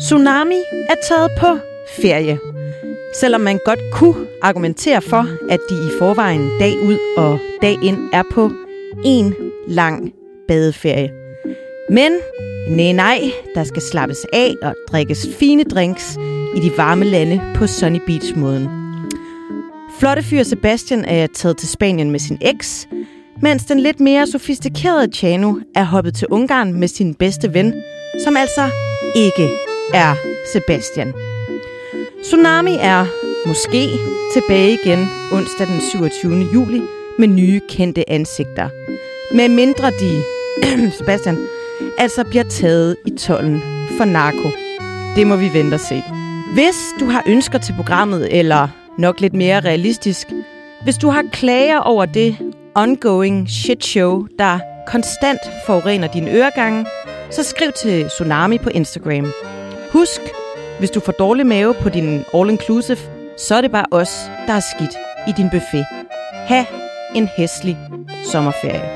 Tsunami er taget på ferie. Selvom man godt kunne argumentere for, at de i forvejen dag ud og dag ind er på en lang badeferie. Men nej nej, der skal slappes af og drikkes fine drinks i de varme lande på Sunny Beach-måden. Flotte fyr Sebastian er taget til Spanien med sin eks, mens den lidt mere sofistikerede Chano er hoppet til Ungarn med sin bedste ven, som altså ikke er Sebastian. Tsunami er måske tilbage igen onsdag den 27. juli med nye kendte ansigter. Med mindre de, Sebastian, altså bliver taget i tollen for narko. Det må vi vente og se. Hvis du har ønsker til programmet, eller nok lidt mere realistisk, hvis du har klager over det ongoing shit show, der konstant forurener dine øregange, så skriv til Tsunami på Instagram. Husk, hvis du får dårlig mave på din all-inclusive, så er det bare os, der er skidt i din buffet. Ha' en hæslig sommerferie.